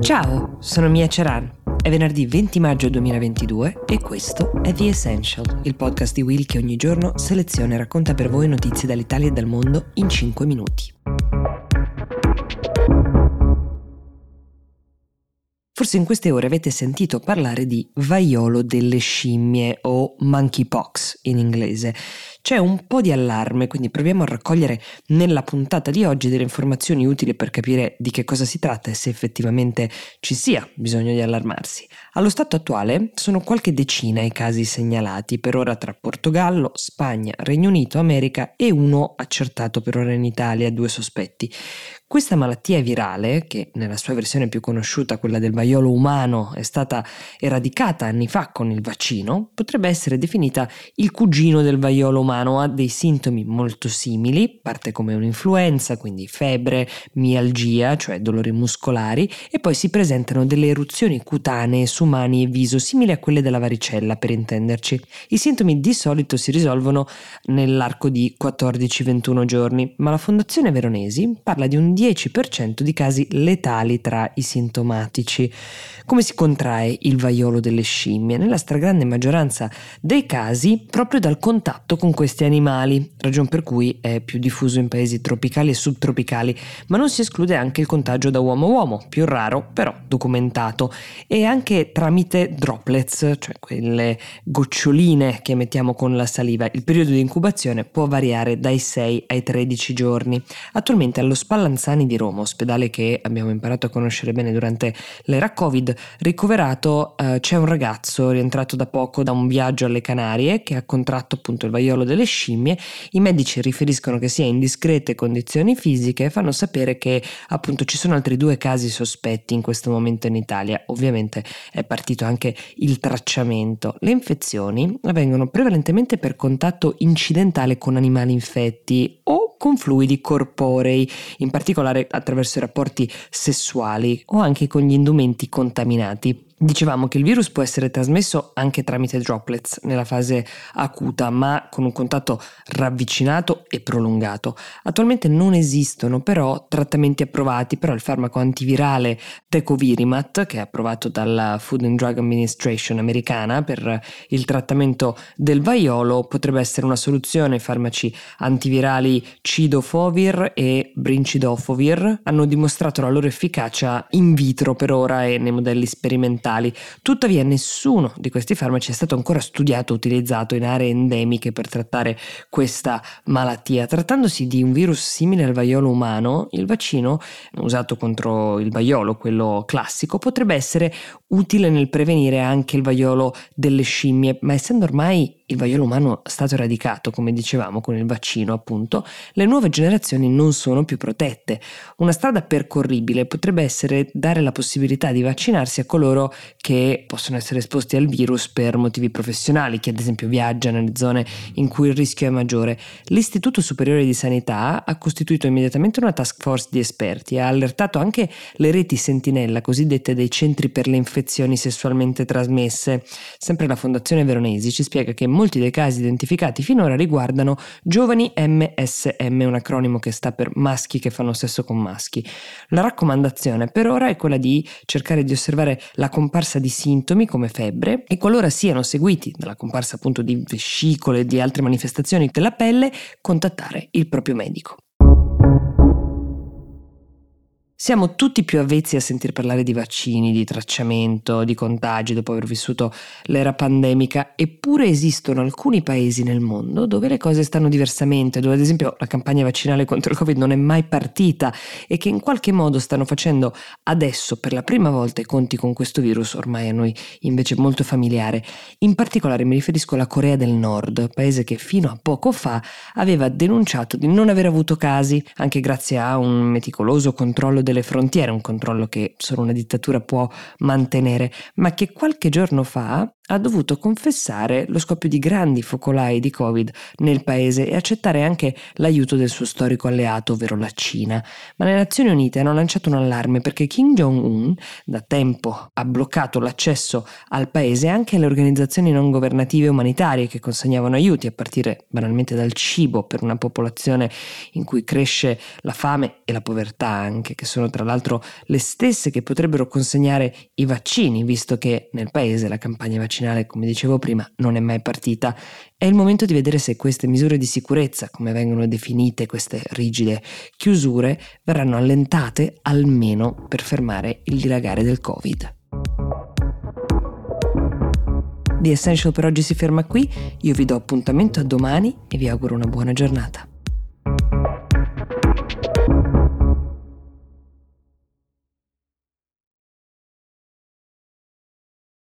Ciao, sono Mia Ceran. È venerdì 20 maggio 2022 e questo è The Essential, il podcast di Will che ogni giorno seleziona e racconta per voi notizie dall'Italia e dal mondo in 5 minuti. Forse in queste ore avete sentito parlare di vaiolo delle scimmie o monkeypox in inglese. C'è un po' di allarme, quindi proviamo a raccogliere nella puntata di oggi delle informazioni utili per capire di che cosa si tratta e se effettivamente ci sia bisogno di allarmarsi. Allo stato attuale sono qualche decina i casi segnalati, per ora tra Portogallo, Spagna, Regno Unito, America e uno accertato per ora in Italia, due sospetti. Questa malattia virale, che nella sua versione più conosciuta, quella del vaiolo umano, è stata eradicata anni fa con il vaccino, potrebbe essere definita il cugino del vaiolo umano. Ha dei sintomi molto simili, parte come un'influenza, quindi febbre, mialgia, cioè dolori muscolari, e poi si presentano delle eruzioni cutanee su mani e viso simili a quelle della varicella, per intenderci. I sintomi di solito si risolvono nell'arco di 14-21 giorni, ma la Fondazione Veronesi parla di un 10% di casi letali tra i sintomatici. Come si contrae il vaiolo delle scimmie? Nella stragrande maggioranza dei casi proprio dal contatto con questi animali, ragion per cui è più diffuso in paesi tropicali e subtropicali, ma non si esclude anche il contagio da uomo a uomo, più raro però documentato, e anche tramite droplets, cioè quelle goccioline che mettiamo con la saliva. Il periodo di incubazione può variare dai 6 ai 13 giorni. Attualmente allo Spallanzani Sani di Roma, ospedale che abbiamo imparato a conoscere bene durante l'era Covid, ricoverato eh, c'è un ragazzo rientrato da poco da un viaggio alle Canarie che ha contratto appunto il vaiolo delle scimmie. I medici riferiscono che sia in discrete condizioni fisiche e fanno sapere che appunto ci sono altri due casi sospetti in questo momento in Italia. Ovviamente è partito anche il tracciamento. Le infezioni avvengono prevalentemente per contatto incidentale con animali infetti o con fluidi corporei, in particolare attraverso i rapporti sessuali o anche con gli indumenti contaminati. Dicevamo che il virus può essere trasmesso anche tramite droplets nella fase acuta, ma con un contatto ravvicinato e prolungato. Attualmente non esistono però trattamenti approvati, però il farmaco antivirale Tecovirimat, che è approvato dalla Food and Drug Administration americana per il trattamento del vaiolo, potrebbe essere una soluzione. I farmaci antivirali Cidofovir e Brincidofovir hanno dimostrato la loro efficacia in vitro per ora e nei modelli sperimentali ambientali. Tuttavia nessuno di questi farmaci è stato ancora studiato o utilizzato in aree endemiche per trattare questa malattia. Trattandosi di un virus simile al vaiolo umano, il vaccino usato contro il vaiolo, quello classico, potrebbe essere utile nel prevenire anche il vaiolo delle scimmie, ma essendo ormai il vaiolo umano stato eradicato, come dicevamo, con il vaccino, appunto, le nuove generazioni non sono più protette. Una strada percorribile potrebbe essere dare la possibilità di vaccinarsi a coloro che possono essere esposti al virus per motivi professionali, chi ad esempio viaggia nelle zone in cui il rischio è maggiore. L'Istituto Superiore di Sanità ha costituito immediatamente una task force di esperti e ha allertato anche le reti sentinella, cosiddette dei centri per le infezioni sessualmente trasmesse. Sempre la Fondazione Veronesi ci spiega che molti dei casi identificati finora riguardano giovani MSM, un acronimo che sta per maschi che fanno sesso con maschi. La raccomandazione per ora è quella di cercare di osservare la comparsa di sintomi come febbre e qualora siano seguiti dalla comparsa appunto di vescicole e di altre manifestazioni della pelle, contattare il proprio medico. Siamo tutti più avvezzi a sentir parlare di vaccini, di tracciamento, di contagi dopo aver vissuto l'era pandemica, eppure esistono alcuni paesi nel mondo dove le cose stanno diversamente, dove ad esempio la campagna vaccinale contro il Covid non è mai partita e che in qualche modo stanno facendo adesso per la prima volta i conti con questo virus, ormai a noi invece molto familiare. In particolare mi riferisco alla Corea del Nord, paese che fino a poco fa aveva denunciato di non aver avuto casi, anche grazie a un meticoloso controllo delle frontiere, un controllo che solo una dittatura può mantenere, ma che qualche giorno fa ha dovuto confessare lo scoppio di grandi focolai di Covid nel paese e accettare anche l'aiuto del suo storico alleato, ovvero la Cina. Ma le Nazioni Unite hanno lanciato un allarme perché Kim Jong-un da tempo ha bloccato l'accesso al paese anche alle organizzazioni non governative umanitarie che consegnavano aiuti, a partire banalmente dal cibo per una popolazione in cui cresce la fame e la povertà anche, che sono tra l'altro le stesse che potrebbero consegnare i vaccini, visto che nel paese la campagna vaccinale vaccinale, come dicevo prima, non è mai partita. È il momento di vedere se queste misure di sicurezza, come vengono definite queste rigide chiusure, verranno allentate almeno per fermare il dilagare del Covid. The Essential per oggi si ferma qui, io vi do appuntamento a domani e vi auguro una buona giornata.